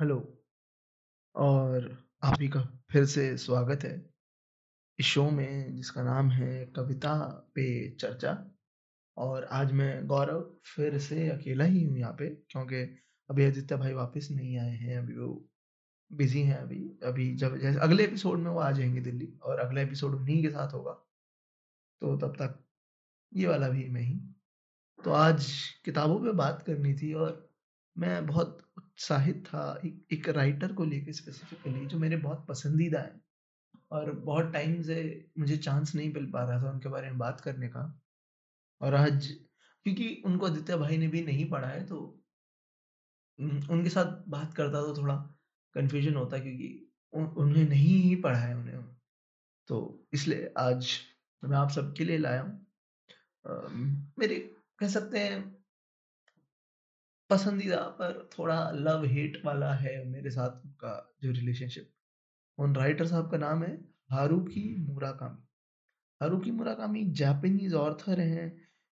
Hello. और आप ही का फिर से स्वागत है। इस शो में जिसका नाम है कविता पे चर्चा। और आज मैं गौरव फिर से अकेला ही हूँ यहाँ पे, क्योंकि अभी आदित्य भाई वापस नहीं आए हैं, अभी वो बिज़ी हैं अभी। अभी जब जैसे अगले एपिसोड में वो आ जाएँगे दिल्ली, और अगला एपिसोड उन्हीं के साथ होगा। तो तब तक ये वाला भी मैं ही। तो आज किताबों पे बात करनी थी और मैं बहुत उत्साहित था एक, एक राइटर को लेके स्पेसिफिकली जो मेरे बहुत पसंदीदा है। और बहुत टाइम से मुझे चांस नहीं मिल पा रहा था उनके बारे में बात करने का। और आज क्योंकि उनको आदित्य भाई ने भी नहीं पढ़ा है तो उनके साथ बात करता तो थोड़ा कन्फ्यूज़न होता क्योंकि उन्हें नहीं ही पढ़ा है उन्हें। तो इसलिए आज मैं आप सबके लिए लाया हूँ। मेरे कह सकते हैं पसंदीदा पर थोड़ा लव हेट वाला है मेरे साथ उनका जो रिलेशनशिप उन राइटर साहब का नाम है Haruki Murakami Haruki Murakami Japanese author हैं,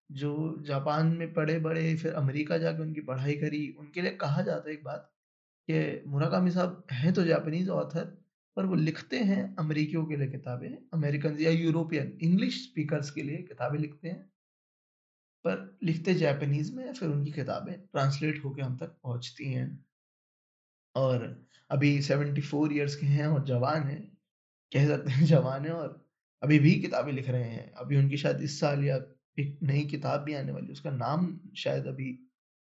जो जापान में पढ़े बड़े फिर अमेरिका जाके उनकी पढ़ाई करी। उनके लिए कहा जाता है एक बात कि मुराकामी साहब हैं तो जापानीज ऑथर पर वो लिखते हैं अमेरिकियों के लिए किताबें अमेरिकन या यूरोपियन इंग्लिश स्पीकर्स के लिए किताबें लिखते हैं। पर लिखते जापानीज में फिर उनकी किताबें ट्रांसलेट होकर हम तक पहुँचती हैं। और अभी सेवेंटी फोर ईयर्स के हैं और जवान हैं, कह सकते हैं जवान हैं और अभी भी किताबें लिख रहे हैं। अभी उनकी शायद इस साल या एक नई किताब भी आने वाली उसका नाम शायद अभी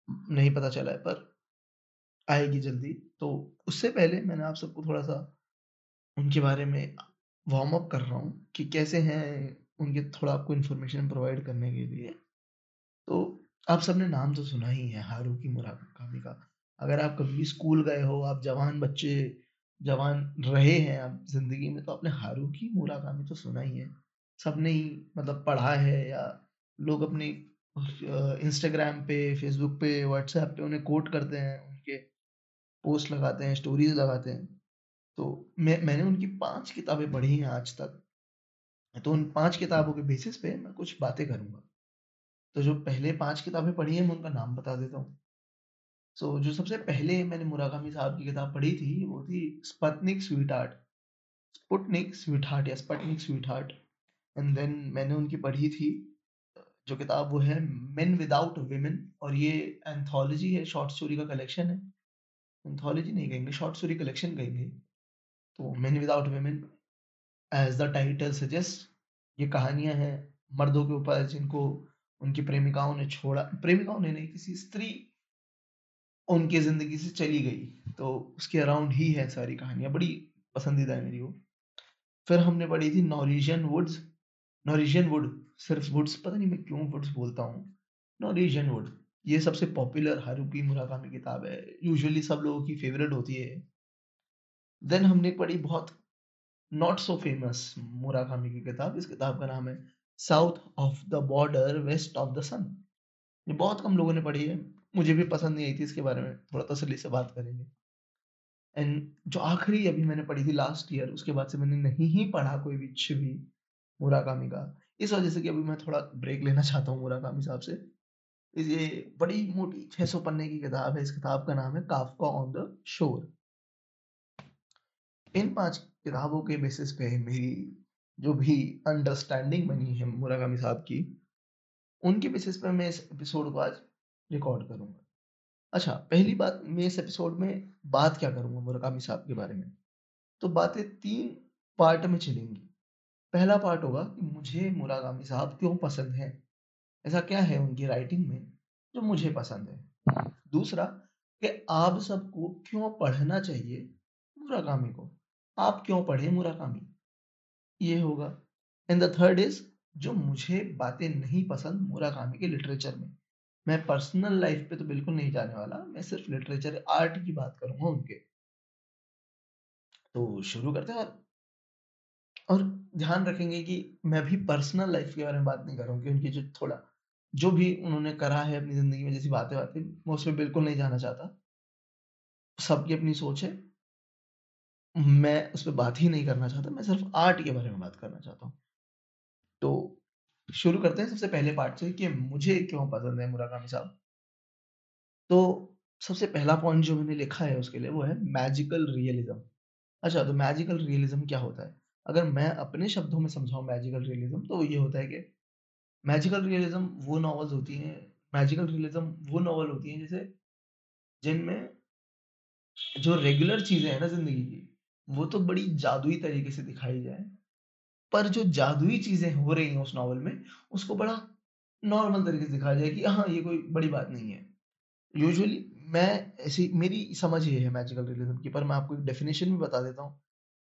नहीं पता चला है, पर आएगी जल्दी। तो उससे पहले मैंने आप सबको थोड़ा सा उनके बारे में वार्म अप कर रहा हूँ कि कैसे हैं उनके थोड़ा आपको इन्फॉर्मेशन प्रोवाइड करने के लिए। तो आप सबने नाम तो सुना ही है, हारूकी मुराकामी का। अगर आप कभी स्कूल गए हो, आप जवान बच्चे, जवान रहे हैं आप ज़िंदगी में तो आपने हारूकी मुराकामी तो सुना ही है। सबने ही मतलब पढ़ा है या लोग अपनी इंस्टाग्राम पे फेसबुक पे व्हाट्सएप पे उन्हें कोट करते हैं, उनके पोस्ट लगाते हैं स्टोरीज लगाते हैं। तो मैं, मैंने उनकी पाँच किताबें पढ़ी हैं आज तक। तो उन पाँच किताबों के बेसिस पे मैं कुछ बातें करूँगा। तो जो पहले पाँच किताबें पढ़ी हैं मैं उनका नाम बता देता हूँ। सो so, जो सबसे पहले मैंने मुराकामी साहब की किताब पढ़ी थी वो थी Sputnik sweetheart Sputnik sweetheart या Sputnik sweetheart and then मैंने उनकी पढ़ी थी जो किताब वो है मेन विदाउट वेमेन और ये एंथोलॉजी है शॉर्ट स्टोरी का कलेक्शन है। एंथोलॉजी नहीं कहेंगे शॉर्ट स्टोरी कलेक्शन कहेंगे। तो men without women as the title suggest ये कहानियाँ हैं मर्दों के ऊपर जिनको उनकी प्रेमिकाओं ने छोड़ा। प्रेमिकाओं ने नहीं, किसी स्त्री उनकी ज़िंदगी से चली गई। तो उसके अराउंड ही है सारी कहानियाँ, बड़ी पसंदीदा है मेरी वो। फिर हमने पढ़ी थी नॉरिजियन वुड्स नॉरिजियन वुड सिर्फ़ वुड्स पता नहीं मैं क्यों वुड्स बोलता हूँ। नॉरिजियन वुड ये सबसे पॉपुलर हारूकी मुराकामी किताब है। यूजुअली सब लोगों की फेवरेट होती है। देन हमने पढ़ी बहुत नॉट सो फ़ेमस मुराकामी की किताब। इस किताब का नाम है south of the border west of the sun ये बहुत कम लोगों ने पढ़ी है। मुझे भी पसंद नहीं आई थी इसके बारे में। थोड़ा तसली से बात करेंगे। एंड जो आखिरी अभी मैंने पढ़ी थी लास्ट ईयर उसके बाद से मैंने नहीं ही पढ़ा कोई भी भी मुराकामी का। इस वजह से कि अभी मैं थोड़ा ब्रेक लेना चाहता हूँ मुराकामी साहब से। ये बड़ी मोटी 600 पन्ने की किताब है। इस किताब का नाम है काफका ऑन द शोर इन पाँच किताबों के बेसिस पे मेरी जो भी अंडरस्टैंडिंग बनी है मुराकामी साहब की, उनके बेसिस पर मैं इस एपिसोड को आज रिकॉर्ड करूँगा। अच्छा पहली बात, मैं इस एपिसोड में बात क्या करूँगा मुराकामी साहब के बारे में? तो बातें तीन पार्ट में चलेंगी। पहला पार्ट होगा कि मुझे मुराकामी साहब क्यों पसंद है? ऐसा क्या है उनकी राइटिंग में जो मुझे पसंद है? दूसरा, कि आप सबको क्यों पढ़ना चाहिए मुराकामी को? आप क्यों पढ़े मुराकामी ये होगा। एंड द थर्ड इज़ जो मुझे बातें नहीं पसंद मुराकामी के लिटरेचर में। मैं पर्सनल लाइफ पे तो बिल्कुल नहीं जाने वाला, मैं सिर्फ़ लिटरेचर आर्ट की बात करूँगा उनके। तो शुरू करते हैं और ध्यान रखेंगे कि मैं भी पर्सनल लाइफ के बारे में बात नहीं कर रहा हूँ उनकी जो थोड़ा, जो भी उन्होंने करा है अपनी ज़िंदगी में जैसी बातें बातें मैं उसमें बिल्कुल नहीं जाना चाहता। सबकी अपनी सोच है। मैं उस पर बात ही नहीं करना चाहता, मैं सिर्फ़ आर्ट के बारे में बात करना चाहता हूँ। तो शुरू करते हैं सबसे पहले पार्ट से कि मुझे क्यों पसंद है मुराकामी साहब? तो सबसे पहला पॉइंट जो मैंने लिखा है उसके लिए वो है मैजिकल रियलिज्म अच्छा तो मैजिकल रियलिज्म क्या होता है? अगर मैं अपने शब्दों में समझाऊं मैजिकल रियलिज्म तो ये होता है कि मैजिकल रियलिज्म वो नॉवेल्स होती हैं मैजिकल रियलिज्म वो नॉवल होती हैं, जैसे जिनमें जो रेगुलर चीज़ें हैं ना ज़िंदगी की वो तो बड़ी जादुई तरीके से दिखाई जाए। पर जो जादुई चीज़ें हो रही हैं उस नॉवल में, उसको बड़ा नॉर्मल तरीके से दिखाया जाए कि हाँ ये कोई बड़ी बात नहीं है। यूजुअली मैं ऐसी, मेरी समझ ये है मैजिकल रियलिज्म की, पर मैं आपको एक डेफिनेशन भी बता देता हूँ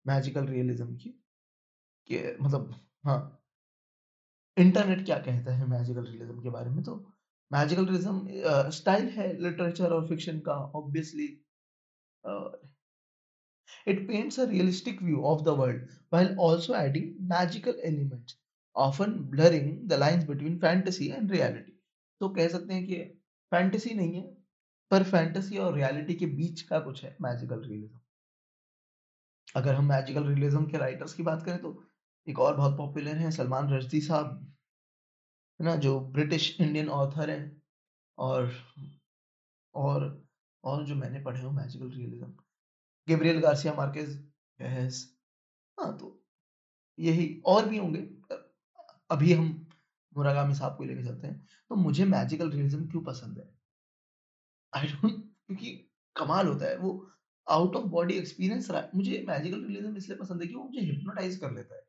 मैजिकल रियलिज्म की, कि मतलब हाँ। इंटरनेट क्या कहता है मैजिकल रियलिज्म के बारे में? तो मैजिकल रियलिज्म स्टाइल है लिटरेचर और फिक्शन का obviously It paints a realistic view of the world while also adding magical elements, often blurring the lines between fantasy and reality. तो कह सकते हैं कि फैंटेसी नहीं है पर फैंटेसी और रियलिटी के बीच का कुछ है मैजिकल रियलिज्म अगर हम मैजिकल रियलिज्म के राइटर्स की बात करें तो एक और बहुत पॉपुलर है सलमान रश्दी साहब है ना जो ब्रिटिश इंडियन ऑथर हैं और और और जो मैंने पढ़े हो magical realism Gabriel Garcia Marquez yes हाँ तो यही और भी होंगे। अभी हम मुरागामी साहब को लेके चलते हैं। तो मुझे मैजिकल रियलिज्म क्यों पसंद है? आई डोंट क्योंकि कमाल होता है। वो आउट ऑफ़ बॉडी एक्सपीरियंस रहा मुझे मैजिकल रियलिज्म इसलिए पसंद है कि वो मुझे हिप्नोटाइज कर लेता है।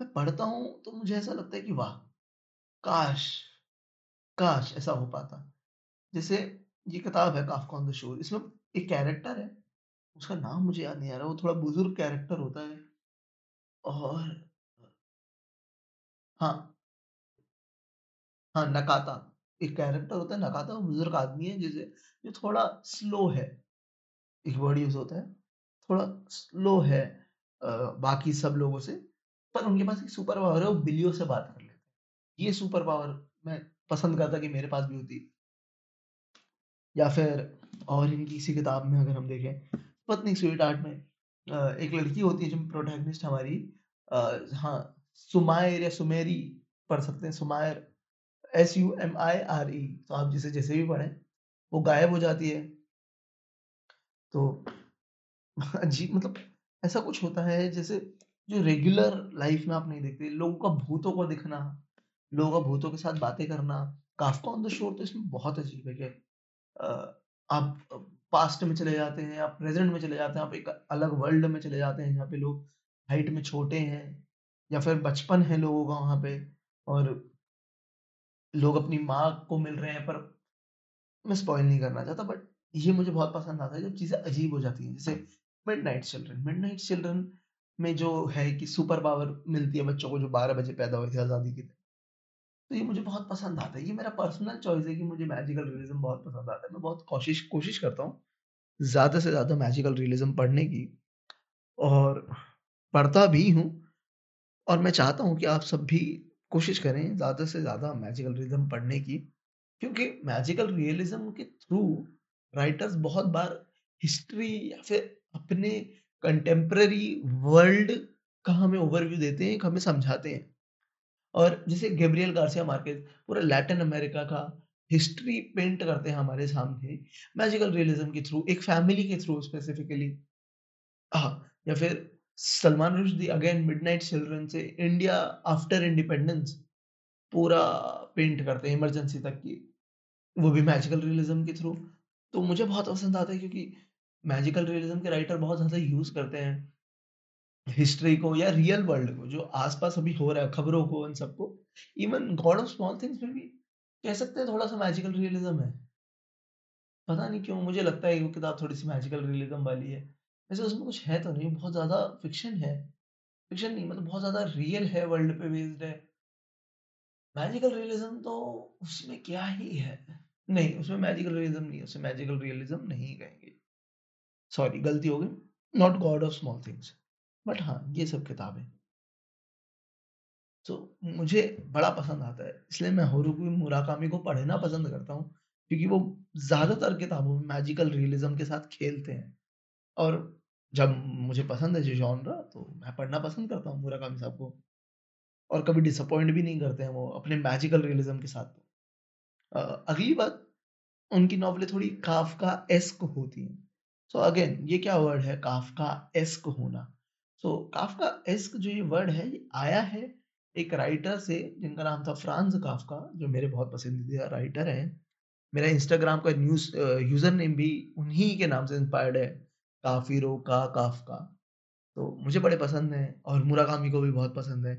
मैं पढ़ता हूँ तो मुझे ऐसा लगता है कि वाह, काश काश ऐसा हो पाता। जैसे ये किताब है काफका ऑन द शोर इसमें एक कैरेक्टर है। उसका नाम मुझे याद नहीं आ रहा वो थोड़ा बुज़ुर्ग कैरेक्टर होता है। और हाँ। हाँ नकाता। एक कैरेक्टर होता है नकाता वो बुज़ुर्ग आदमी है जिसे जो थोड़ा स्लो है। एक वर्ड यूज़ होता है। थोड़ा स्लो है आ, बाकी सब लोगों से पर उनके पास एक सुपर पावर है वो बिलियो से बात कर लेते हैं। ये सुपर पावर मैं पसंद करता कि मेरे पास भी होती। या फिर और इनकी इसी किताब में अगर हम देखें पत्नी स्वीट आर्ट में एक लड़की होती है जो प्रोटैगनिस्ट हमारी हाँ सुमायर या सुमेरी पढ़ सकते हैं, Sumire S U M I R E तो आप जिसे जैसे भी पढ़ें, वो गायब हो जाती है। तो जी मतलब ऐसा कुछ होता है, जैसे जो रेगुलर लाइफ में आप नहीं देखते, लोगों का भूतों को दिखना, लोगों का भूतों के साथ बातें करना काफका ऑन द शोर तो इसमें बहुत अजीब है कि आप पास्ट में चले जाते हैं, आप प्रेजेंट में चले जाते हैं, आप एक अलग वर्ल्ड में चले जाते हैं, जहाँ पे लोग हाइट में छोटे हैं, या फिर बचपन है लोगों का वहाँ पे, और लोग अपनी माँ को मिल रहे हैं, पर मैं स्पॉइल नहीं करना चाहता बट ये मुझे बहुत पसंद आता है, जब चीज़ें अजीब हो जाती हैं, जैसे mid night children mid night children में जो है कि सुपर पावर मिलती है बच्चों को, जो बारह बजे पैदा हुए थे, आज़ादी की तो ये मुझे बहुत पसंद आता है। ये मेरा पर्सनल चॉइस है कि मुझे मैजिकल रियलिज्म बहुत पसंद आता है। मैं बहुत कोशिश कोशिश करता हूँ ज़्यादा से ज़्यादा मैजिकल रियलिज्म पढ़ने की और पढ़ता भी हूँ और मैं चाहता हूँ कि आप सब भी कोशिश करें ज़्यादा से ज़्यादा मैजिकल रियलिज्म पढ़ने की क्योंकि मैजिकल रियलिज्म के थ्रू राइटर्स बहुत बार हिस्ट्री या फिर अपने कंटेम्प्रेरी वर्ल्ड का हमें ओवरव्यू देते हैं हमें समझाते हैं। और जैसे गैब्रियल गार्सिया मार्केज पूरा लैटिन अमेरिका का हिस्ट्री पेंट करते हैं हमारे सामने मैजिकल रियलिज्म के थ्रू एक फैमिली के थ्रू स्पेसिफिकली हाँ या फिर Salman Rushdie again midnight children से इंडिया आफ्टर इंडिपेंडेंस पूरा पेंट करते हैं इमरजेंसी तक की। वो भी मैजिकल रियलिज्म के थ्रू तो मुझे बहुत पसंद आता है क्योंकि मैजिकल रियलिज्म के राइटर बहुत ज़्यादा यूज़ करते हैं। हिस्ट्री को या रियल वर्ल्ड को, जो आसपास अभी हो रहा है, खबरों को इन सबको even god of small things में भी कह सकते हैं थोड़ा सा मैजिकल रियलिज्म है। पता नहीं क्यों, मुझे लगता है वो किताब थोड़ी सी मैजिकल रियलिज्म वाली है। वैसे उसमें कुछ है तो नहीं, बहुत ज़्यादा फिक्शन है। फिक्शन नहीं मतलब बहुत ज़्यादा रियल है वर्ल्ड पे बेस्ड है। मैजिकल रियलिज्म तो उसमें क्या ही है? नहीं, उसमें मैजिकल रियलिज्म नहीं उसमें मैजिकल रियलिज्म नहीं कहेंगे। सॉरी गलती हो गई। Not god of small things but हाँ ये सब किताबें। तो मुझे बड़ा पसंद आता है इसलिए मैं होरुकी मुराकामी को पढ़ना पसंद करता हूँ क्योंकि वो ज़्यादातर किताबों में मैजिकल रियलिज्म के साथ खेलते हैं। और जब मुझे पसंद है जो जॉनरा तो मैं पढ़ना पसंद करता हूँ मुराकामी साहब को। और कभी डिसअपॉइंट भी नहीं करते हैं वो अपने मैजिकल रियलिज्म के साथ। अगली बात उनकी नॉवलें थोड़ी काफ्का एस्क होती हैं। सो so अगेन ये क्या वर्ड है? काफ्का एस्क होना। सो काफका एस्क जो ये वर्ड है, ये आया है एक राइटर से, जिनका नाम था फ्रांस काफका जो मेरे बहुत पसंदीदा राइटर हैं। मेरा इंस्टाग्राम का न्यूज़ यूज़र नेम भी उन्हीं के नाम से इंस्पायर्ड है, काफिरो का काफ्का तो मुझे बड़े पसंद हैं और मुराकामी को भी बहुत पसंद है।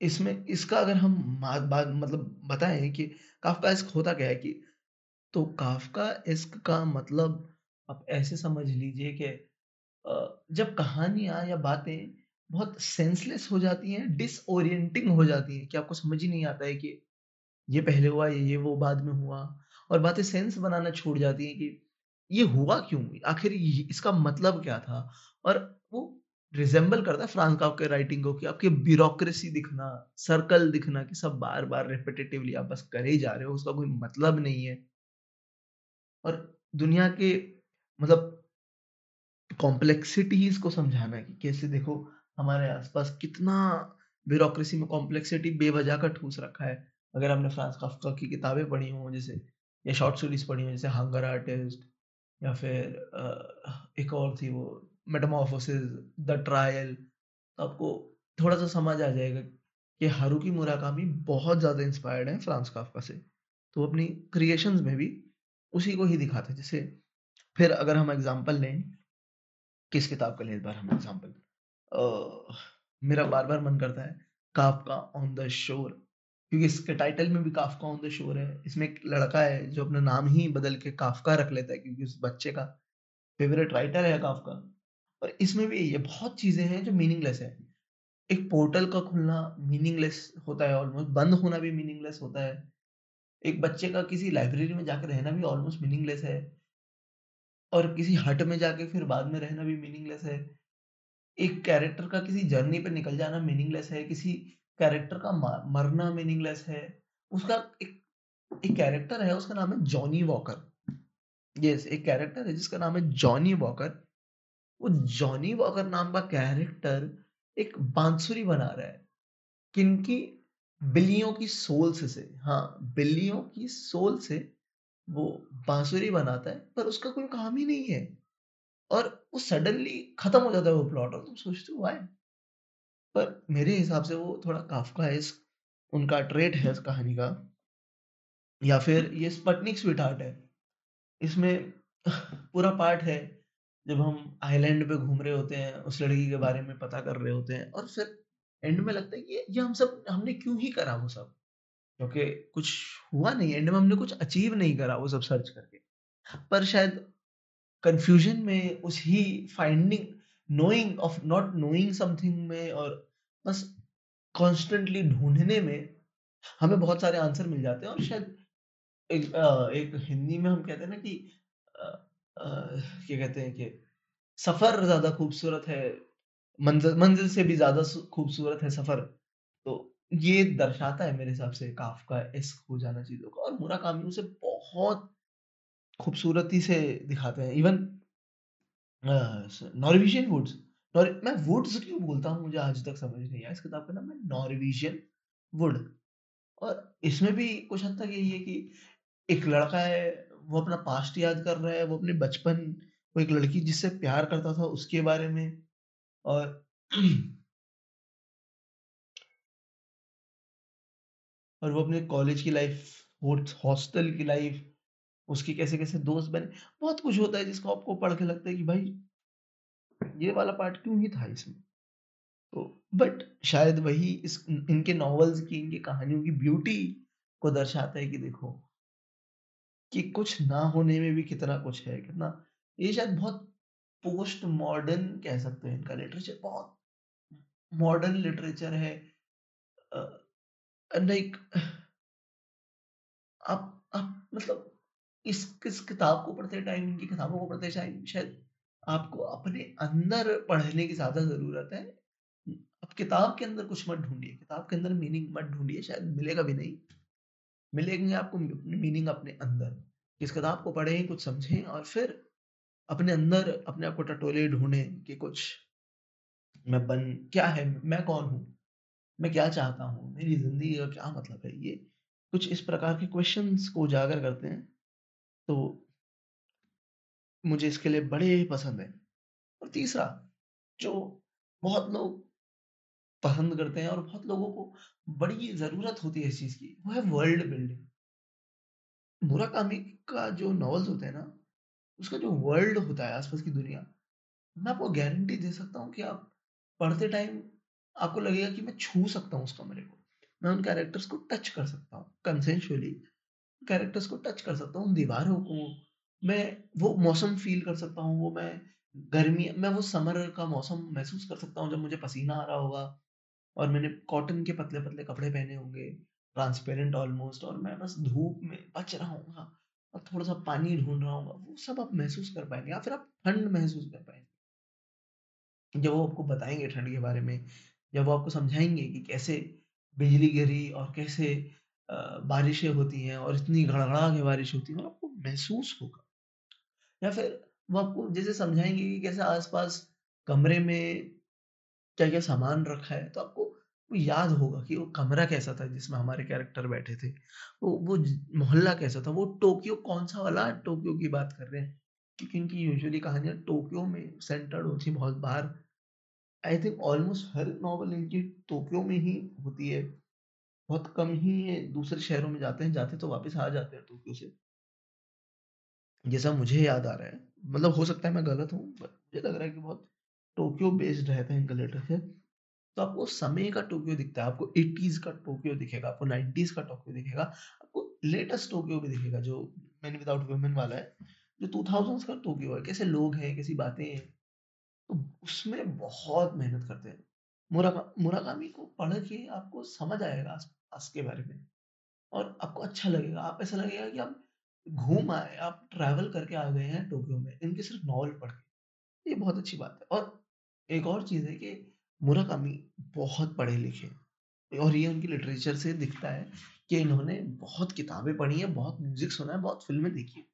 इसमें, इसका अगर हम बात मतलब बताएँ कि काफका इस्क होता क्या है कि तो काफका इस्क का मतलब आप ऐसे समझ लीजिए कि जब कहानियाँ या बातें बहुत सेंसलेस हो जाती हैं डिसओरिएंटिंग हो जाती हैं कि आपको समझ ही नहीं आता है कि ये पहले हुआ, ये वो बाद में हुआ और बातें सेंस बनाना छोड़ जाती हैं कि ये हुआ क्यों? आखिर इसका मतलब क्या था? और वो रिजेंबल करता है फ्रांस का आपके राइटिंग को कि आपकी ब्यूरोक्रेसी दिखना सर्कल दिखना कि सब बार बार रिपीटेटिवली आप बस करे ही जा रहे हो, उसका कोई मतलब नहीं है। और दुनिया के मतलब कॉम्प्लेक्सिटीज को समझाना कि कैसे देखो हमारे आसपास कितना ब्यूरोक्रेसी में कॉम्प्लेक्सिटी बेवजह का ठूस रखा है। अगर हमने फ्रांस काफ्का की किताबें पढ़ी हों, जैसे, या शॉर्ट स्टोरीज पढ़ी हों, जैसे हंगर आर्टिस्ट या फिर एक और थी वो मेटामॉर्फोसिस द ट्रायल तो आपको थोड़ा सा समझ आ जाएगा कि हारुकी मुराकामी बहुत ज़्यादा इंस्पायर्ड है फ्रांस काफ्का से। तो अपनी क्रिएशंस में भी उसी को ही दिखाते जैसे, फिर अगर हम एग्जांपल लें किस किताब का ले इस बार हम एग्जांपल मेरा बार बार मन करता है काफका ऑन द शोर क्योंकि इसके टाइटल में भी काफका ऑन द शोर है। इसमें एक लड़का है जो अपना नाम ही बदल के काफका रख लेता है, क्योंकि उस बच्चे का फेवरेट राइटर है काफका। और इसमें भी ये बहुत चीज़ें हैं जो मीनिंगलेस है। एक पोर्टल का खुलना मीनिंगलेस होता है ऑलमोस्ट बंद होना भी मीनिंगलेस होता है। एक बच्चे का किसी लाइब्रेरी में जाकर रहना भी ऑलमोस्ट मीनिंगलेस है। और किसी हट में जाके फिर बाद में रहना भी मीनिंगलेस है। एक कैरेक्टर का किसी जर्नी पे निकल जाना मीनिंगलेस है, किसी कैरेक्टर का मरना मीनिंगलेस है, उसका एक एक कैरेक्टर है, उसका नाम है जॉनी वॉकर यस एक कैरेक्टर है जिसका नाम है जॉनी वॉकर वो जॉनी वॉकर नाम का कैरेक्टर एक बांसुरी बना रहा है, किनकी, बिल्लियों की सोल से से हाँ बिल्लियों की सोल से वो बांसुरी बनाता है, पर उसका कोई काम ही नहीं है। और वो सडनली खत्म हो जाता है वो प्लॉट और तुम सोचते हो वाई पर मेरे हिसाब से वो थोड़ा काफका है उनका ट्रेट है इस कहानी का। या फिर ये स्पटनिक स्वीट हार्ट है। इसमें पूरा पार्ट है, जब हम आइलैंड पे घूम रहे होते हैं, उस लड़की के बारे में पता कर रहे होते हैं, और फिर एंड में लगता है कि ये हम सब, हमने क्यों ही करा वो सब? क्योंकि कुछ हुआ नहीं एंड में हमने कुछ अचीव नहीं करा वो सब सर्च करके। पर शायद कंफ्यूजन में उस ही finding knowing of not knowing something में और बस कॉन्स्टेंटली ढूँढने में हमें बहुत सारे आंसर मिल जाते हैं और शायद एक, आ, एक हिंदी में हम कहते हैं ना कि क्या कहते हैं कि सफ़र ज़्यादा खूबसूरत है मंजिल मंजिल से भी ज़्यादा खूबसूरत है सफ़र। ये दर्शाता है मेरे हिसाब से काफ का इश्क हो जाना चीज़ों का और मुरा कामी उसे बहुत खूबसूरती से दिखाते हैं। इवन नॉर्वेजियन वुड्स मैं वुड्स क्यों बोलता हूँ मुझे आज तक समझ नहीं आया। इस किताब का नाम है नॉर्वेजियन वुड और इसमें भी कुछ हद तक यही है कि एक लड़का है, वो अपना पास्ट याद कर रहा है, वो अपने बचपन वो एक लड़की जिससे प्यार करता था उसके बारे में। और और वो अपने कॉलेज की लाइफ वो हॉस्टल की लाइफ उसके कैसे-कैसे दोस्त बने, बहुत कुछ होता है जिसको आपको पढ़ के लगता है कि भाई, ये वाला पार्ट क्यों ही था इसमें? तो बट शायद वही इस इनके नॉवेल्स की, इनकी कहानियों की ब्यूटी को दर्शाता है कि देखो कि कुछ ना होने में भी कितना कुछ है, कितना ये शायद बहुत पोस्ट मॉडर्न कह सकते हैं इनका लिटरेचर बहुत मॉडर्न लिटरेचर है लाइक आप आप मतलब इस किस किताब को पढ़ते टाइम इनकी किताबों को पढ़ते टाइम शायद आपको अपने अंदर पढ़ने की ज़्यादा ज़रूरत है। अब किताब के अंदर कुछ मत ढूँढिए, किताब के अंदर मीनिंग मत ढूंढिए शायद मिलेगा भी नहीं। मिलेंगे आपको मीनिंग अपने अंदर। इस किताब को पढ़ें, कुछ समझें और फिर अपने अंदर अपने आप को टटोले ढूंढें कि कुछ मैं बन क्या है, मैं कौन हूँ? मैं क्या चाहता हूँ? मेरी ज़िंदगी का क्या मतलब है? ये कुछ इस प्रकार के क्वेश्चन को उजागर करते हैं तो मुझे इसके लिए बड़े पसंद है और तीसरा जो बहुत लोग पसंद करते हैं और बहुत लोगों को बड़ी ज़रूरत होती है इस चीज़ की, वो है वर्ल्ड बिल्डिंग। मुराकामी का जो नॉवेल्स होते हैं ना, उसका जो वर्ल्ड होता है आस-पास की दुनिया, मैं आपको गारंटी दे सकता हूँ कि आप पढ़ते टाइम आपको लगेगा कि मैं छू सकता हूँ उस कमरे को। मैं उन कैरेक्टर्स को टच कर सकता हूँ, कंसेंशुअली कैरेक्टर्स को टच कर सकता हूँ, उन दीवारों को, मैं वो मौसम फ़ील कर सकता हूँ, वो मैं गर्मी मैं वो समर का मौसम महसूस कर सकता हूँ जब मुझे पसीना आ रहा होगा और मैंने कॉटन के पतले-पतले कपड़े पहने होंगे, ट्रांसपेरेंट ऑलमोस्ट और मैं बस धूप में बच रहा हूँ और थोड़ा-सा पानी ढूंढ रहा हूँगा, वो सब आप महसूस कर पाएँगे या फिर आप ठंड महसूस कर पाएँगे जब वो आपको बताएँगे ठंड के बारे में, जब वो आपको समझाएँगे कि कैसे बिजली गिरी और कैसे बारिशें होती हैं और इतनी गड़गड़ा के बारिश होती है आपको महसूस होगा। या फिर वो आपको जैसे समझाएँगे कि कैसे आस-पास कमरे में क्या-क्या सामान रखा है, तो आपको वो याद होगा कि वो कमरा कैसा था जिसमें हमारे कैरेक्टर बैठे थे। वो वो मोहल्ला कैसा था, वो टोक्यो कौन-सा वाला टोक्यो की बात कर रहे हैं। क्योंकि यूजुअली कहानियाँ टोक्यो में सेंटर्ड होती बहुत बार। आई थिंक ऑलमोस्ट हर नॉवल इनकी टोक्यो में ही होती है। बहुत कम ही ये दूसरे शहरों में जाते हैं, जाते तो वापस आ जाते हैं टोक्यो से। जैसा मुझे याद आ रहा है, मतलब हो सकता है मैं गलत हूँ, बट मुझे लग रहा है कि बहुत टोक्यो बेस्ड रहते हैं इनका लिटरेचर। तो आपको समय का टोक्यो दिखता है, आपको 80s का टोक्यो दिखेगा, आपको 90s का टोक्यो दिखेगा, आपको लेटेस्ट टोक्यो भी दिखेगा जो मैन विदाउट वुमेन वाला है, जो 2000s का टोक्यो है, कैसे लोग हैं, कैसी बातें हैं, तो उसमें बहुत मेहनत करते हैं। मुराका मुराकामी को पढ़ के आपको समझ आएगा आस-पास के बारे में और आपको अच्छा लगेगा, आप ऐसा लगेगा कि आप घूम आए, आप ट्रैवल करके आ गए हैं टोक्यो में, इनके सिर्फ़ नॉवल पढ़ के। ये बहुत अच्छी बात है और एक और चीज़ है कि मुराकामी बहुत पढ़े-लिखे हैं और ये उनकी लिटरेचर से दिखता है कि इन्होंने बहुत किताबें पढ़ी हैं, बहुत म्यूज़िक सुना है, बहुत फ़िल्में देखी हैं।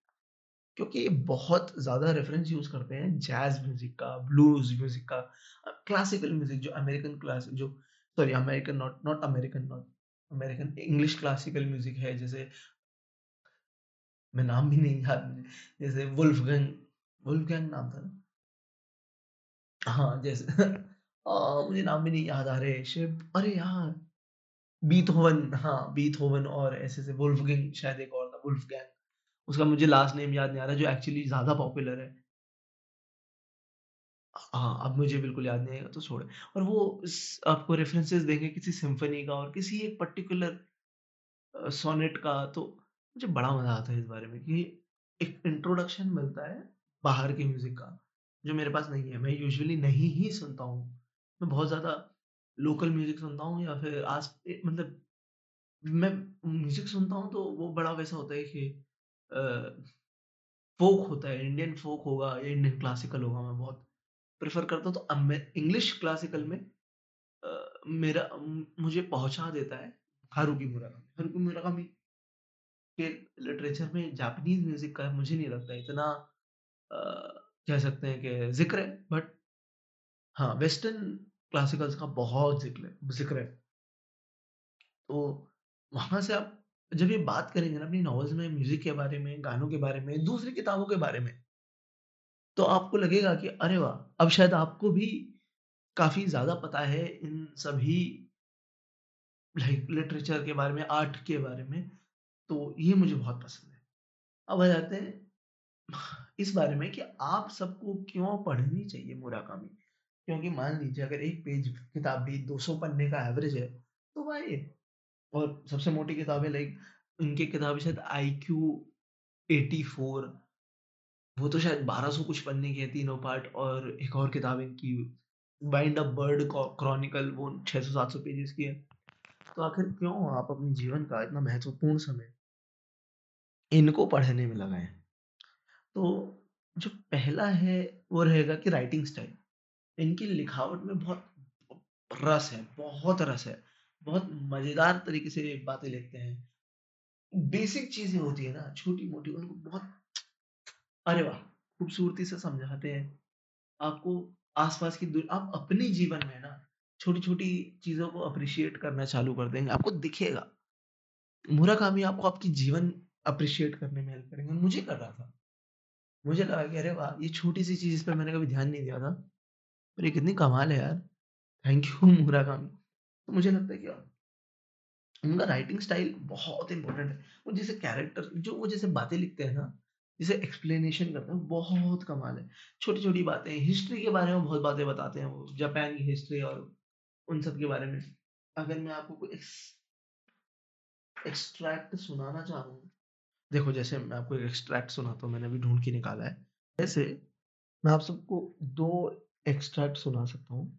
क्योंकि ये बहुत ज़्यादा रेफ़रेंस यूज़ करते हैं जैज़ म्यूज़िक का, ब्लूज़ म्यूज़िक का क्लासिकल म्यूज़िक जो अमेरिकन क्लास जो sorry American not not American not American English classical music है जैसे मैं नाम भी नहीं याद मुझे, जैसे वुल्फगंग वुल्फगंग नाम था ना? हाँ, जैसे अ, मुझे नाम भी नहीं याद आ रहे शिट अरे यार! बीथोवन हाँ, बीथोवन और ऐसे-ऐसे वुल्फगंग शायद एक और था वुल्फगैंग उसका मुझे लास्ट नेम याद नहीं आ रहा जो एक्चुअली ज़्यादा पॉपुलर है। हाँ, अब मुझे बिल्कुल याद नहीं आएगा तो छोड़े और वो आपको रेफरेंसेस देंगे किसी सिम्फनी का और किसी एक पर्टिकुलर सोनेट का तो मुझे बड़ा मज़ा आता है इस बारे में कि एक इंट्रोडक्शन मिलता है बाहर के म्यूज़िक का, जो मेरे पास नहीं है। मैं यूजुअली नहीं ही सुनता हूँ। मैं बहुत ज़्यादा लोकल म्यूज़िक सुनता हूँ या फिर आस मतलब मैं म्यूज़िक सुनता हूँ तो वो बड़ा वैसा होता है कि फ़ोक होता है, इंडियन फ़ोक होगा या इंडियन क्लासिकल होगा, मैं बहुत प्रेफ़र करता हूँ तो अब मैं इंग्लिश क्लासिकल में अ, मेरा मुझे पहुँचा देता है हारुकी मुराकामी। हारुकी मुराकामी के लिटरेचर में जापानीज़ म्यूज़िक का मुझे नहीं लगता इतना कह सकते हैं कि ज़िक्र है बट हाँ, वेस्टर्न क्लासिकल्स का बहुत ज़िक्र है ज़िक्र है। तो वहाँ से आप जब ये बात करेंगे ना अपनी नॉवेल्स में म्यूज़िक के बारे में, गानों के बारे में, दूसरी किताबों के बारे में, तो आपको लगेगा कि अरे वाह! अब शायद आपको भी काफ़ी ज़्यादा पता है इन सभी लाइक लिटरेचर के बारे में, आर्ट के बारे में, तो ये मुझे बहुत पसंद है। अब आ जाते हैं इस बारे में कि आप सबको क्यों पढ़नी चाहिए मुराकामी? क्योंकि मान लीजिए अगर एक पेज किताब भी 200 पन्ने का एवरेज है, तो भाई और सबसे मोटी किताबें लाइक उनकी किताबें शायद आई क्यू एटी फोर वो तो शायद बारह सौ कुछ पन्ने की है तीनों पार्ट और एक और किताब इनकी बाइंड अप बर्ड क्रॉनिकल वो छः सौ सात सौ पेजेस की है। तो आखिर क्यों आप अपने जीवन का इतना महत्वपूर्ण समय इनको पढ़ने में लगाएँ? तो जो पहला है वो रहेगा कि राइटिंग स्टाइल। इनकी लिखावट में बहुत रस है, बहुत रस है। बहुत मज़ेदार तरीके से बातें लिखते हैं। बेसिक चीज़ें होती है ना, छोटी-मोटी उनको बहुत अरे वाह! खूबसूरती से समझाते हैं। आपको आस-पास की आप अपने जीवन में ना छोटी-छोटी चीज़ों को अप्रिशिएट करना चालू कर देंगे, आपको दिखेगा। मुराकामी आपको आपकी जीवन अप्रिशिएट करने में हेल्प करेंगे मुझे कर रहा था मुझे लगा कि अरे वाह ये छोटी सी चीज़ इस पर मैंने कभी ध्यान नहीं दिया था पर ये कितनी कमाल है यार थैंक यू मुराकामी तो मुझे लगता है कि उनका राइटिंग स्टाइल बहुत इंपॉर्टेंट है। वो जैसे कैरेक्टर जो वो जैसे बातें लिखते हैं ना, जैसे एक्सप्लेनेशन करते हैं बहुत कमाल है। छोटी छोटी बातें हिस्ट्री के बारे में बहुत बातें बताते हैं वो जापान की हिस्ट्री और उन सब के बारे में। अगर मैं आपको कोई एक्सट्रैक्ट सुनाना चाहूँ, देखो जैसे मैं आपको एक एक्सट्रैक्ट सुनाता हूँ मैंने अभी ढूंढ के निकाला है। जैसे मैं आप सबको दो एक्सट्रैक्ट सुना सकता हूँ।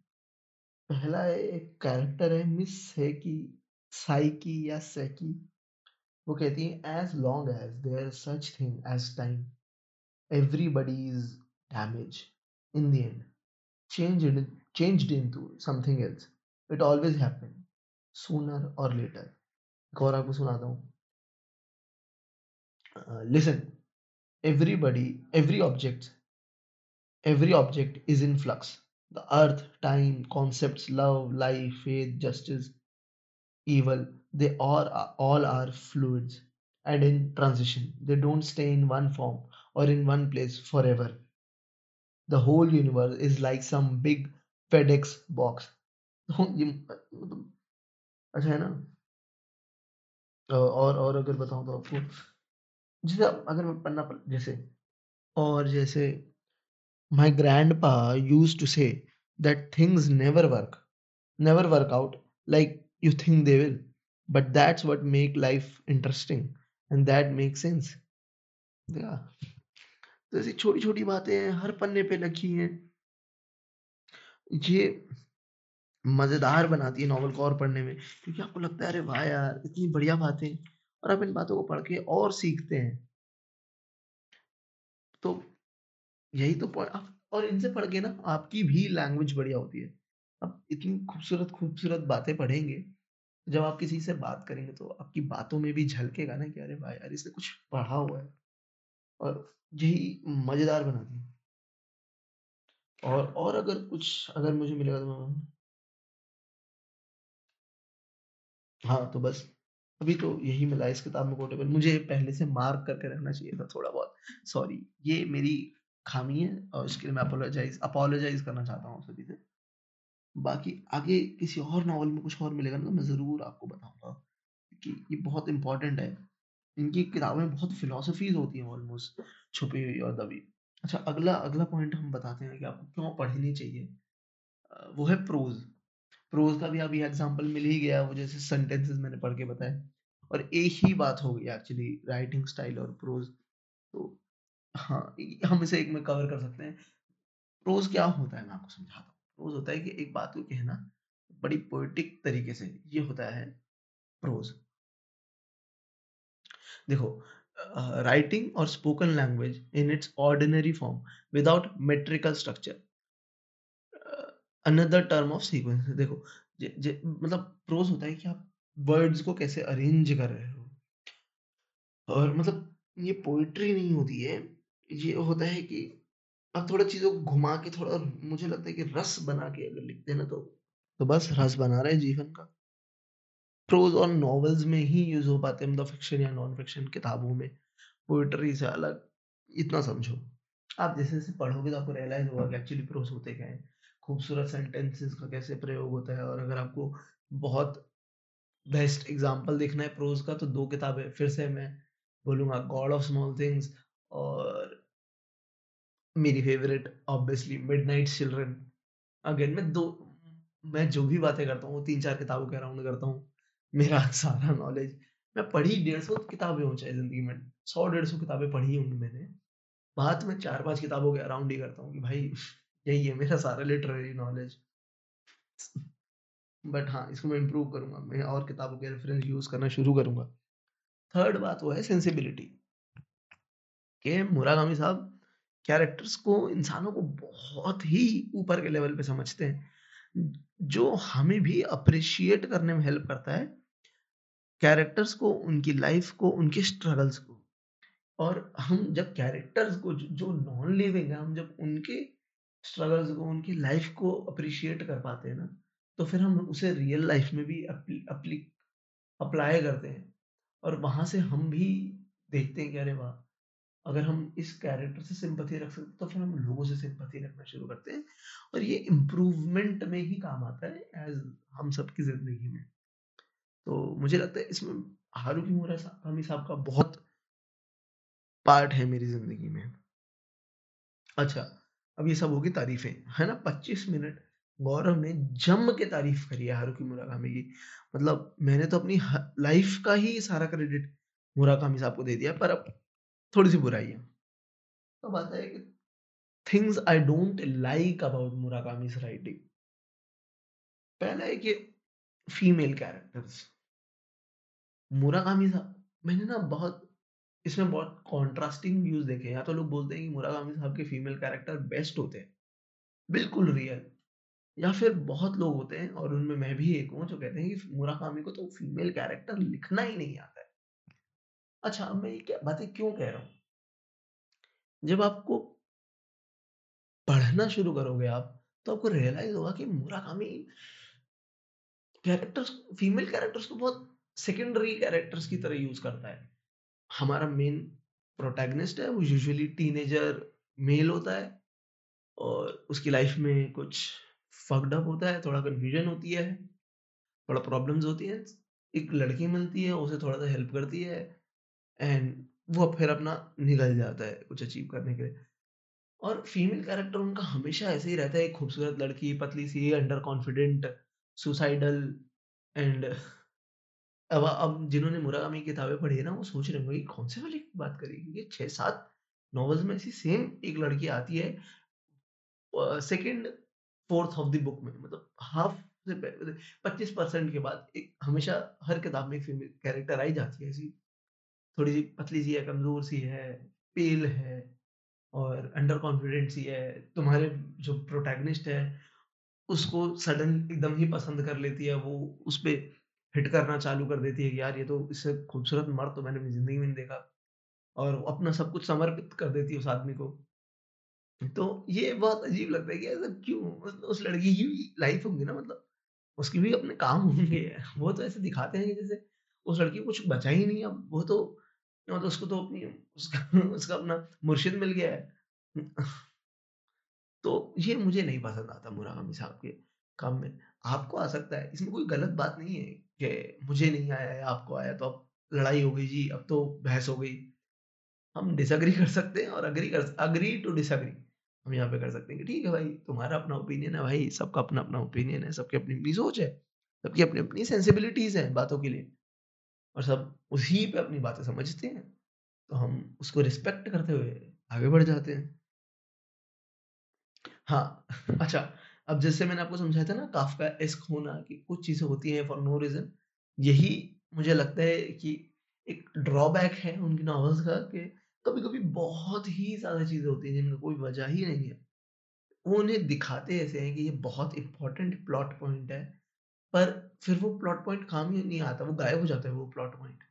पहला हम्म। एक कैरेक्टर है मिस है कि साई या सैकी वो कहती है as long as there such thing as time everybody is damage in the end change in change into something else it always happen sooner or later एक और आपको सुनाता हूँ। Listen everybody every object every object is in flux the earth time concepts love life faith justice evil they all are, all are fluids and in transition they don't stay in one form or in one place forever the whole universe is like some big fedex box ये मतलब अच्छा है ना और और अगर बताऊं तो आपको जैसे अगर मैं पढ़ना पड़ जैसे और जैसे my grandpa used to say that things never work never work out like you think they will but that's what make life interesting and that makes sense yeah तो ऐसी छोटी-छोटी बातें हैं हर पन्ने पे लिखी हैं। ये मज़ेदार बनाती है नॉवल को और पढ़ने में क्योंकि आपको लगता है अरे वाह यार! इतनी बढ़िया बातें और आप इन बातों को पढ़ के और सीखते हैं। तो यही तो पॉइ और इनसे पढ़ के ना आपकी भी लैंग्वेज बढ़िया होती है। आप इतनी खूबसूरत, खूबसूरत बातें पढ़ेंगे, जब आप किसी से बात करेंगे तो आपकी बातों में भी झलकेगा ना कि अरे वाह यार! इसने कुछ पढ़ा हुआ है। और यही मज़ेदार बनाती है। और और अगर कुछ अगर मुझे मिलेगा तो मैं हाँ, तो बस अभी तो यही मिला इस किताब में कोटेबल मुझे पहले से मार्क करके रखना चाहिए था थोड़ा बहुत। सॉरी, ये मेरी खामी है और इसके लिए मैं अपोलोजाइज़ अपोलोजाइज़ करना चाहता हूँ सभी से। बाकी आगे किसी और नावल में कुछ और मिलेगा ना तो मैं ज़रूर आपको बताऊँगा, कि ये बहुत इम्पोर्टेंट है। इनकी किताबों में बहुत फिलोसफीज होती हैं ऑलमोस्ट छुपी हुई और दबी। अच्छा अगला अगला पॉइंट हम बताते हैं कि आपको क्यों पढ़नी चाहिए। वो है प्रोज़। प्रोज़ का भी अभी एग्ज़ाम्पल मिल ही गया वो जैसे सेंटेंसेस मैंने पढ़ के बताए और एक ही बात हो गई एक्चुअली राइटिंग स्टाइल और प्रोज़। तो हाँ, हम इसे एक में कवर कर सकते हैं। प्रोज़ क्या होता है मैं आपको समझाता हूँ। प्रोज़ होता है कि एक बात को कहना बड़ी पोएटिक तरीके से, ये होता है प्रोज़। देखो राइटिंग और spoken language in its ordinary form without metrical structure another term of sequence देखो जे, जे, मतलब प्रोज होता है कि आप वर्ड्स को कैसे अरेंज कर रहे हो और मतलब ये पोइट्री नहीं होती है ये होता है कि आप थोड़ा चीज़ों को घुमा के थोड़ा मुझे लगता है कि रस बना के अगर लिखते ना तो तो बस रस बना रहे जीवन का। प्रोज और नॉवेल्स में ही यूज़ हो पाते हैं मतलब फिक्शन या नॉन फिक्शन किताबों में। पोइट्री से अलग, इतना समझो। आप जैसे जैसे पढ़ोगे तो आपको रियलाइज़ होगा कि एक्चुअली प्रोज होते क्या है। खूबसूरत सेंटेंसेस का कैसे प्रयोग होता है और अगर आपको बहुत बेस्ट एग्ज़ाम्पल देखना है प्रोज का तो दो किताबें, फिर से मैं बोलूँगा गॉड ऑफ़ स्मॉल थिंग्स और मेरी favourite obviously midnight children again मैं दो, मैं जो भी बातें करता हूँ तीन चार किताबों के अराउंड करता हूँ। मेरा सारा नॉलेज मैं पढ़ी डेढ़ सौ किताबें हो चाहे ज़िंदगी में। सौ, डेढ़ सौ किताबें पढ़ी होंगी मैंने। बात मैं चार पाँच किताबों के अराउंड ही करता हूँ कि भाई, यही है मेरा सारा लिटरेरी नॉलेज बट हाँ इसको मैं इम्प्रूव करूँगा। मैं और किताबों के रेफरेंस यूज़ करना शुरू करूँगा। थर्ड बात वो है सेंसिबिलिटी के मुरागामी साहब कैरेक्टर्स को, इंसानों को बहुत ही ऊपर के लेवल पे समझते हैं। जो हमें भी अप्रिशिएट करने में हेल्प करता है कैरेक्टर्स को, उनकी लाइफ को, उनके स्ट्रगल्स को। और हम जब कैरेक्टर्स को, जो नॉन लिविंग है, हम जब उनके स्ट्रगल्स को, उनकी लाइफ को अप्रिशिएट कर पाते हैं ना तो फिर हम उसे रियल लाइफ में भी अप्लाई करते हैं। और वहाँ से हम भी देखते हैं कि अरे वाह अगर हम इस कैरेक्टर से सिंपथी रख सकते तो फिर हम लोगों से सिंपथी रखना शुरू करते हैं। और ये इम्प्रूवमेंट में ही काम आता है एज हम सबकी ज़िंदगी में। तो मुझे लगता है इसमें हारूकी मुराकामी साहब का बहुत पार्ट है मेरी ज़िंदगी में। अच्छा अब ये सब होगी तारीफें, है ना? 25 मिनट। गौरव ने जम के तारीफ़ करी है हारूकी मुराकामी की। मतलब मैंने तो अपनी लाइफ का ही सारा क्रेडिट मुराकामी साहब को दे दिया, पर अब थोड़ी सी बुराई है। तो बात है कि things I don't like about Murakami writing पहला है कि फीमेल कैरेक्टर्स मुराकामी साहब मैंने ना बहुत इसमें बहुत कॉन्ट्रास्टिंग व्यूज़ देखे या तो लोग बोलते हैं कि मुराकामी साहब के फीमेल कैरेक्टर बेस्ट होते हैं। बिल्कुल रियल या फिर बहुत लोग होते हैं और उनमें मैं भी एक हूँ जो कहते हैं कि मुराकामी को तो फीमेल कैरेक्टर लिखना ही नहीं आता। अच्छा मैं ये क्या बातें क्यों कह रहा हूँ? जब आपको पढ़ना शुरू करोगे आप तो आपको रियलाइज़ होगा कि मुराकामी कैरेक्टर्स फीमेल कैरेक्टर्स को बहुत सेकेंडरी कैरेक्टर्स की तरह यूज़ करता है। हमारा मेन प्रोटैगनिस्ट है, वो यूजुअली टीनेजर मेल होता है और उसकी लाइफ में कुछ फकड अप होता है, थोड़ा कन्फ्यूज़न होती है, थोड़ा प्रॉब्लम्स होती है, एक लड़की मिलती है, उसे थोड़ा सा हेल्प करती है एंड वो फिर अपना निकल जाता है कुछ अचीव करने के लिए। और फीमेल कैरेक्टर उनका हमेशा ऐसे ही रहता है, एक खूबसूरत लड़की, पतली सी, अंडर कॉन्फिडेंट, सुसाइडल एंड अब अब जिन्होंने मुरागामी किताबें पढ़ी है ना, वो सोच रहे होंगे कौन से वाली बात करी क्योंकि छह सात नॉवेल्स में ऐसी सेम एक लड़की आती है second fourth of the book में मतलब हाफ़ से पच्चीस परसेंट के बाद एक हमेशा हर किताब में एक फीमेल कैरेक्टर आई जाती है ऐसी। थोड़ी सी पतली सी है, कमज़ोर सी है पेल है और अंडर कॉन्फिडेंट सी है, तुम्हारे जो प्रोटैगनिस्ट है, उसको सडन एकदम ही पसंद कर लेती है, वो उस पर हिट करना चालू कर देती है कि यार ये तो इससे खूबसूरत मर्द तो मैंने अपनी ज़िंदगी में नहीं देखा और अपना सब कुछ समर्पित कर देती है उस आदमी को। तो ये बहुत अजीब लगता है कि ऐसा क्यों? उस लड़की की लाइफ होगी ना मतलब उसकी भी अपने काम होंगे। वो तो ऐसे दिखाते हैं कि जैसे उस लड़की को कुछ बचा ही नहीं अब वो तो मतलब उसको तो अपनी, उसका उसका अपना मुर्शिद मिल गया है। तो ये मुझे नहीं पसंद आता मुराकामी साहब के काम में। आपको आ सकता है। इसमें कोई गलत बात नहीं है कि मुझे नहीं आया है आपको आया तो अब लड़ाई हो गई जी, अब तो बहस हो गई। हम डिसअग्री कर सकते हैं और अग्री कर अग्री टू डिसअग्री हम यहाँ पे कर सकते हैं कि ठीक है भाई, तुम्हारा अपना ओपिनियन है भाई, सबका अपना अपना ओपिनियन है, सबकी अपनी अपनी सोच है, सबकी अपनी अपनी सेंसिबिलिटीज है बातों के लिए। और सब उसी पे अपनी बातें समझते हैं तो हम उसको रिस्पेक्ट करते हुए आगे बढ़ जाते हैं। हाँ अच्छा अब जैसे मैंने आपको समझाया था ना काफ का एस्क होना कि कुछ चीज़ें होती हैं फॉर नो रीजन यही मुझे लगता है कि एक ड्रॉबैक है उनकी नॉवेल्स का कि कभी कभी बहुत ही ज़्यादा चीज़ें होती हैं जिनका कोई वजह ही नहीं है। वो उन्हें दिखाते ऐसे हैं कि ये बहुत इंपॉर्टेंट प्लॉट पॉइंट है, पर फिर वो प्लॉट पॉइंट काम ही नहीं आता, वो गायब हो जाता है वो प्लॉट पॉइंट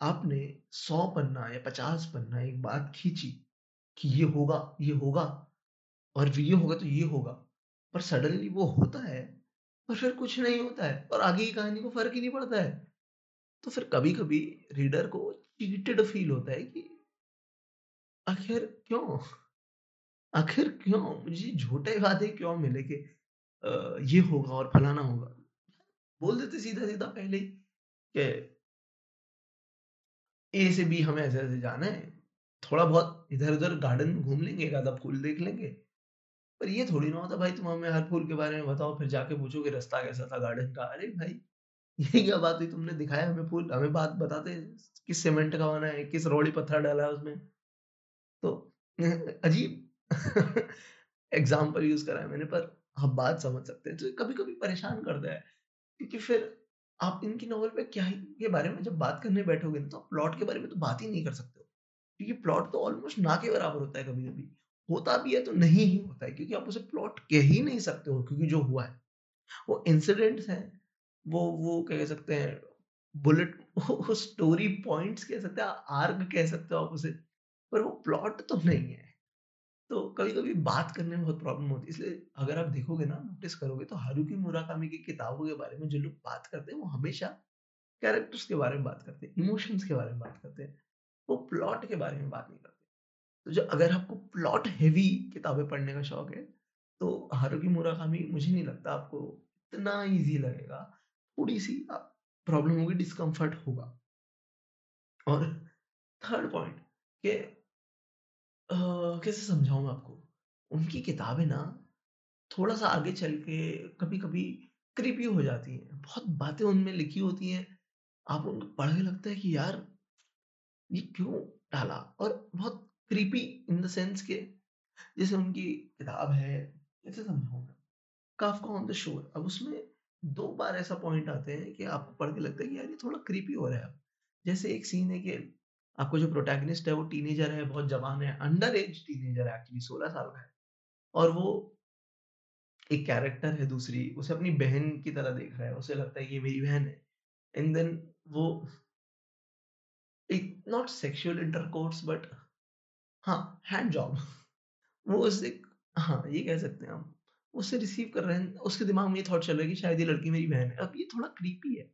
आपने सौ पन्ना या पचास पन्ना एक बात खींची कि ये होगा ये होगा, और ये होगा तो ये होगा, पर सडनली वो होता है और फिर कुछ नहीं होता है, और आगे की कहानी को फ़र्क ही नहीं पड़ता है। तो फिर कभी कभी रीडर को चीटेड फील होता है कि आखिर क्यों? आखिर क्यों? मुझे झूठे वादे क्यों मिले कि ये होगा और फलाना होगा? बोल देते सीधा सीधा पहले ही कि ए से बी हमें ऐसे ऐसे जाना है। थोड़ा बहुत इधर उधर गार्डन घूम लेंगे एक आधा फूल देख लेंगे। पर ये थोड़ी ना होता भाई, तुम हमें हर फूल के बारे में बताओ, फिर जाके पूछो कि रास्ता कैसा था गार्डन का। अरे भाई, ये क्या बात हुई? तुमने दिखाया हमें फूल, हमें बात बताते किस सीमेंट का बना है, किस रोड़ी पत्थर डाला है उसमें। तो अजीब एग्ज़ाम्पल यूज़ करा है मैंने, पर हम बात समझ सकते हैं। तो कभी कभी परेशान करता है क्योंकि फिर आप इनकी नॉवल पे क्या ही, के बारे में जब बात करने बैठोगे ना तो प्लॉट के बारे में तो बात ही नहीं कर सकते हो। क्योंकि प्लॉट तो ऑलमोस्ट ना के बराबर होता है कभी कभी होता भी है तो नहीं ही होता है, क्योंकि आप उसे प्लॉट कह ही नहीं सकते हो, क्योंकि जो हुआ है। वो इंसिडेंट्स हैं, वो वो कह सकते हैं बुलेट स्टोरी पॉइंट्स कह सकते हैं आर्ग कह सकते हो आप उसे, पर वो प्लॉट तो नहीं है। तो कभी कभी बात करने में बहुत प्रॉब्लम होती है। इसलिए अगर आप देखोगे ना नोटिस करोगे तो हारुकी मुराकामी की किताबों के बारे में जो लोग बात करते हैं, वो हमेशा कैरेक्टर्स के बारे में बात करते हैं इमोशंस के बारे में बात करते हैं, वो प्लॉट के बारे में बात नहीं करते। तो जो अगर आपको प्लॉट हेवी किताबें पढ़ने का शौक है तो हारुकी मुराकामी मुझे नहीं लगता आपको इतना ईजी लगेगा। थोड़ी सी प्रॉब्लम होगी डिस्कम्फर्ट होगा। और थर्ड पॉइंट कि कैसे समझाऊं मैं आपको? उनकी किताबें ना थोड़ा सा आगे चल के कभी कभी क्रीपी हो जाती हैं। बहुत बातें उनमें लिखी होती हैं। आप उनको पढ़ के लगता है कि यार, ये क्यों डाला? और बहुत क्रीपी इन द सेंस के जैसे उनकी किताब है, कैसे समझाऊँगा काफका ऑन द शोर अब उसमें दो बार ऐसा पॉइंट आते हैं कि आपको पढ़ के लगता है कि यार, ये थोड़ा क्रीपी हो रहा है। जैसे एक सीन है कि आपको जो प्रोटैगनिस्ट है वो टीनेजर है, बहुत जवान है अंडर एज टीनेजर है एक्चुअली सोलह साल का है। और वो एक कैरेक्टर है दूसरी, उसे अपनी बहन की तरह देख रहा है, उसे लगता है कि मेरी बहन है। एंड देन वो नॉट सेक्सुअल इंटरकोर्स बट हाँ हैंड जॉब वो उससे हाँ ये कह सकते हैं हम उससे रिसीव कर रहे हैं, उसके दिमाग में ये थॉट चल रहा है कि शायद ये लड़की मेरी बहन है। अब ये थोड़ा क्रीपी है।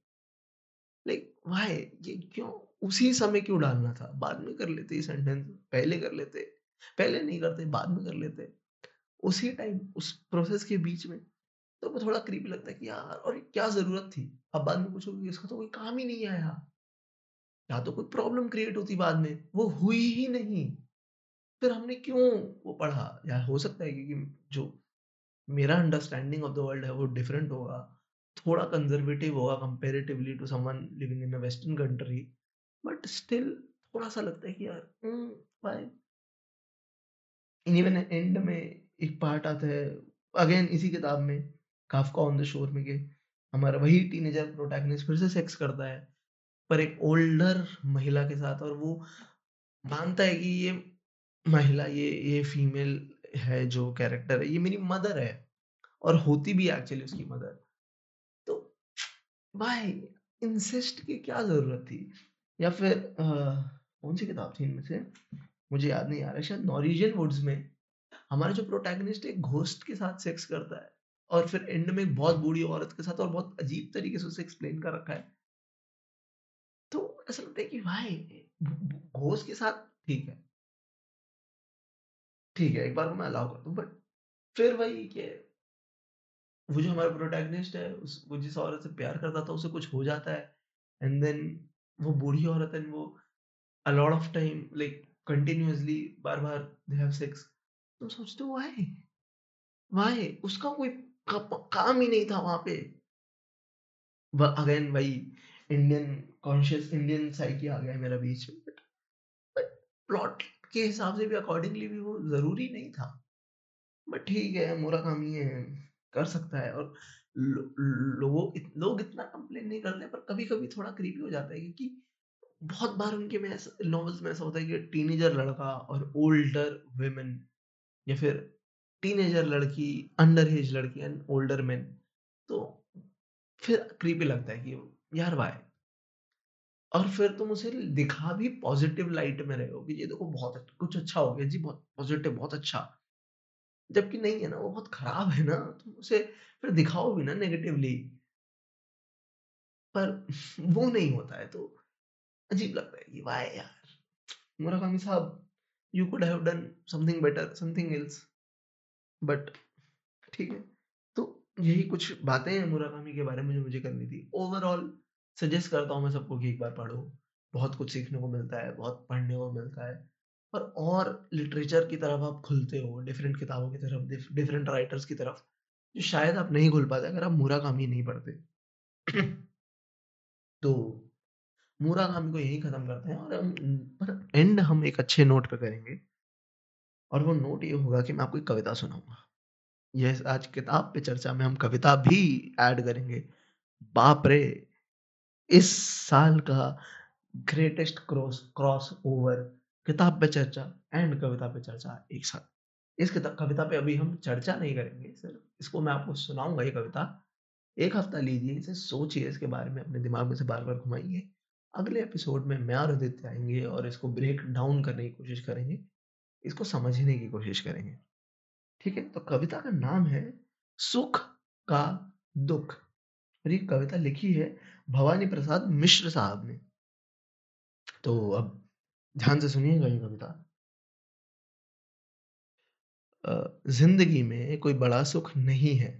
लाइक वाई ये क्यों? उसी समय क्यों डालना था? बाद में कर लेते सेंटेंस पहले कर लेते, पहले नहीं करते, बाद में कर लेते। उसी टाइम उस प्रोसेस के बीच में तो वो थोड़ा क्रीपी लगता है कि यार, और क्या ज़रूरत थी? अब बाद में पूछोगे इसका तो कोई काम ही नहीं आया। या तो कोई प्रॉब्लम क्रिएट होती बाद में, वो हुई ही नहीं। फिर हमने क्यों वो पढ़ा? या हो सकता है कि जो मेरा अंडरस्टैंडिंग ऑफ़ द वर्ल्ड है, वो डिफरेंट होगा। थोड़ा कंजर्वेटिव होगा comparatively to someone living in a western country but still थोड़ा सा लगता है कि यार इवन एंड में एक पार्ट आता है अगेन इसी किताब में काफका ऑन द शोर में के हमारा वही टीनेजर प्रोटैगनिस्ट फिर से सेक्स करता है पर एक ओल्डर महिला के साथ और वो मानता है कि ये महिला ये ये फीमेल है जो कैरेक्टर है ये मेरी मदर है और होती भी एक्चुअली उसकी मदर भाई इंसिस्ट की क्या ज़रूरत थी? या फिर कौन सी किताब थी इनमें से? मुझे याद नहीं आ रहा, शायद नॉरिजियन वुड्स में। हमारा जो प्रोटैगनिस्ट एक घोस्ट के साथ सेक्स करता है और फिर एंड में एक बहुत बूढ़ी औरत के साथ और बहुत अजीब तरीके से उसे एक्सप्लेन कर रखा है। तो ऐसा लगता है कि भाई घोस्ट के साथ ठीक है। ठीक है, एक बार को मैं अलाउ कर दूँ बट फिर वही कि वो जो हमारा प्रोटैगनिस्ट है उस वो जिस औरत से प्यार करता था उसे कुछ हो जाता है। एंड देन वो बूढ़ी औरत है वो a lot of time like continuously बार बार दे हैव सेक्स तुम सोचते हो। वाई वाई उसका कोई का, काम ही नहीं था वहाँ पे। अगेन वही इंडियन कॉन्शियस इंडियन साइकी आ गया मेरा बीच में। बट प्लॉट के हिसाब से भी अकॉर्डिंगली भी वो ज़रूरी नहीं था। बट ठीक है, मुराकामी है, कर सकता है और लो लोग इतना कंप्लेन नहीं करते पर कभी-कभी थोड़ा क्रीपी हो जाता है क्योंकि बहुत बार उनके में नॉवेल्स में ऐसा होता है कि टीनेजर लड़का और ओल्डर वुमेन या फिर टीनेजर लड़की, अंडर एज लड़की एंड ओल्डर मेन तो फिर क्रीपी लगता है कि यार वाई? और फिर तुम उसे दिखा भी पॉजिटिव लाइट में रहे हो कि ये देखो बहुत कुछ अच्छा हो गया जी बहुत पॉजिटिव बहुत अच्छा जबकि नहीं है ना, वो बहुत खराब है ना तुम उसे फिर दिखाओ भी ना नेगेटिवली पर वो नहीं होता है तो अजीब लगता है कि वाह यार मुराकामी साहब you could have done something better something else but ठीक है तो यही कुछ बातें हैं मुराकामी के बारे में जो मुझे करनी थी। ओवरऑल सजेस्ट करता हूँ मैं सबको कि एक बार पढ़ो। बहुत कुछ सीखने को मिलता है, बहुत पढ़ने को मिलता है। और और लिटरेचर की तरफ़ आप खुलते हो डिफरेंट किताबों की तरफ़ डिफरेंट राइटर्स की तरफ़, जो शायद आप नहीं खुल पाते अगर आप मूरा कामी नहीं पढ़ते। तो मूरा कामी को यही खत्म करते हैं और हम, पर एंड हम एक अच्छे नोट पे करेंगे। और वो नोट ये होगा कि मैं आपको एक कविता सुनाऊँगा। यस, आज किताब पे चर्चा में हम कविता भी ऐड करेंगे। बाप रे, इस साल का ग्रेटेस्ट क्रॉस क्रॉस ओवर किताब पे चर्चा एंड कविता पे चर्चा एक साथ। इस कविता पे अभी हम चर्चा नहीं करेंगे, सिर्फ़ इसको मैं आपको सुनाऊँगा ये कविता। एक हफ़्ता लीजिए, इसे सोचिए, इसके बारे में अपने दिमाग में से बार बार घुमाइए। अगले एपिसोड में मैं और आदित्य आएँगे और इसको ब्रेक डाउन करने की कोशिश करेंगे, इसको समझने की कोशिश करेंगे। ठीक है तो कविता का नाम है सुख का दुख। और ये कविता लिखी है भवानी प्रसाद मिश्र साहब ने। तो अब ध्यान से सुनिएगा ये कविता। ज़िंदगी में कोई बड़ा सुख नहीं है।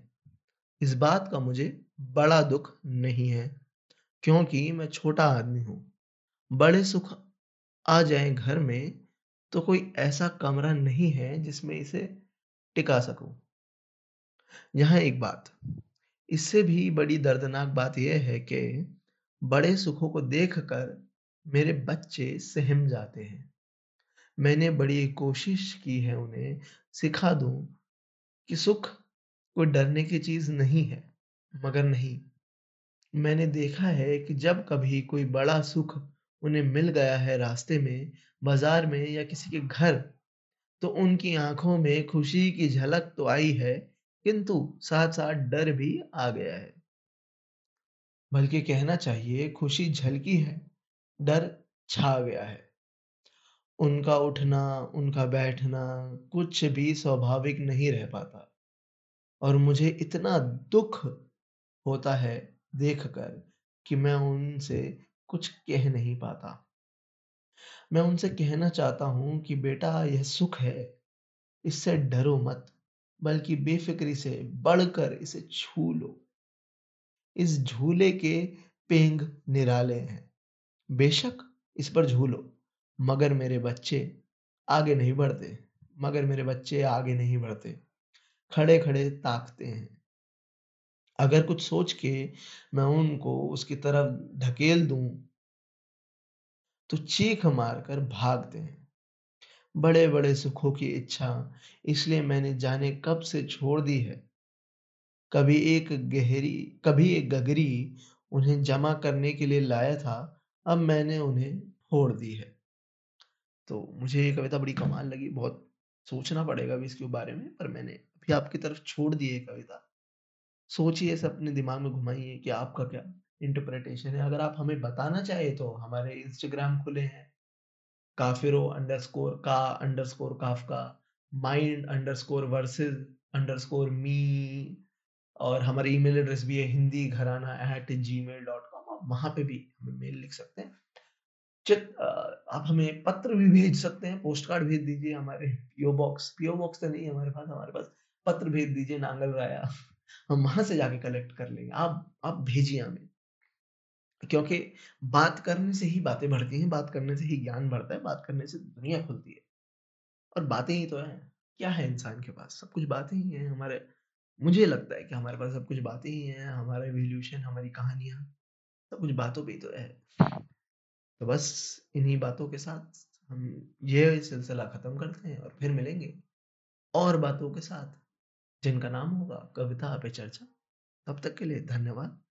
इस बात का मुझे बड़ा दुख नहीं है, क्योंकि मैं छोटा आदमी हूँ बड़े सुख आ जाए घर में, तो कोई ऐसा कमरा नहीं है जिसमें इसे टिका सकूँ। यहाँ एक बात, इससे भी बड़ी दर्दनाक बात यह है कि बड़े सुखों को देखकर मेरे बच्चे सहम जाते हैं। मैंने बड़ी कोशिश की है उन्हें सिखा दूँ कि सुख कोई डरने की चीज़ नहीं है, मगर नहीं। मैंने देखा है कि जब कभी कोई बड़ा सुख उन्हें मिल गया है रास्ते में, बाज़ार में या किसी के घर, तो उनकी आँखों में खुशी की झलक तो आई है, किंतु साथ-साथ डर भी आ गया है। बल्कि कहना चाहिए खुशी झलकी है, डर छा गया है। उनका उठना, उनका बैठना कुछ भी स्वाभाविक नहीं रह पाता और मुझे इतना दुख होता है देखकर कि मैं उनसे कुछ कह नहीं पाता। मैं उनसे कहना चाहता हूँ कि बेटा यह सुख है, इससे डरो मत, बल्कि बेफ़िक्री से बढ़कर इसे छू लो। इस झूले के पेंग निराले हैं। बेशक इस पर झूलो, मगर मेरे बच्चे आगे नहीं बढ़ते मगर मेरे बच्चे आगे नहीं बढ़ते। खड़े-खड़े ताकते हैं। अगर कुछ सोच के मैं उनको उसकी तरफ़ ढकेल दूँ तो चीख मारकर भागते हैं। बड़े-बड़े सुखों की इच्छा इसलिए मैंने जाने कब से छोड़ दी है। कभी एक गहरी कभी एक गगरी उन्हें जमा करने के लिए लाया था, अब मैंने उन्हें फोड़ दी है। तो मुझे ये कविता बड़ी कमाल लगी, बहुत सोचना पड़ेगा अभी इसके बारे में, पर मैंने अभी आपकी तरफ़ छोड़ दी है कविता। सोचिए इसे अपने दिमाग में घुमाइए कि आपका क्या इंटरप्रिटेशन है। अगर आप हमें बताना चाहें तो हमारे इंस्टाग्राम खुले हैं, काफिरो अंडरस्कोर का under underscore Kafka, mind underscore versus underscore me और हमारी ईमेल एड्रेस भी है Hindi Gharana at gmail dot com वहाँ पे भी हमें मेल लिख सकते हैं। चित आप हमें पत्र भी भेज सकते हैं, पोस्ट कार्ड भेज दीजिए हमारे पीओ बॉक्स पीओ बॉक्स तो नहीं हमारे पास, हमारे पास पत्र भेज दीजिए नांगल राया हम वहाँ से जाके कलेक्ट कर लेंगे। आप आप भेजिए हमें। क्योंकि बात करने से ही बातें बढ़ती हैं, बात करने से ही ज्ञान बढ़ता है, बात करने से दुनिया खुलती है। और बातें ही तो हैं। क्या है इंसान के पास? सब कुछ बातें ही हैं हमारे मुझे लगता है कि हमारे पास सब कुछ बातें ही हैं, हमारा इवोल्यूशन, हमारी कहानियाँ, सब कुछ बातों पे ही तो है। तो बस इन्हीं बातों के साथ हम ये सिलसिला खत्म करते हैं और फिर मिलेंगे और बातों के साथ, जिनका नाम होगा कविता पे चर्चा। तब तक के लिए धन्यवाद।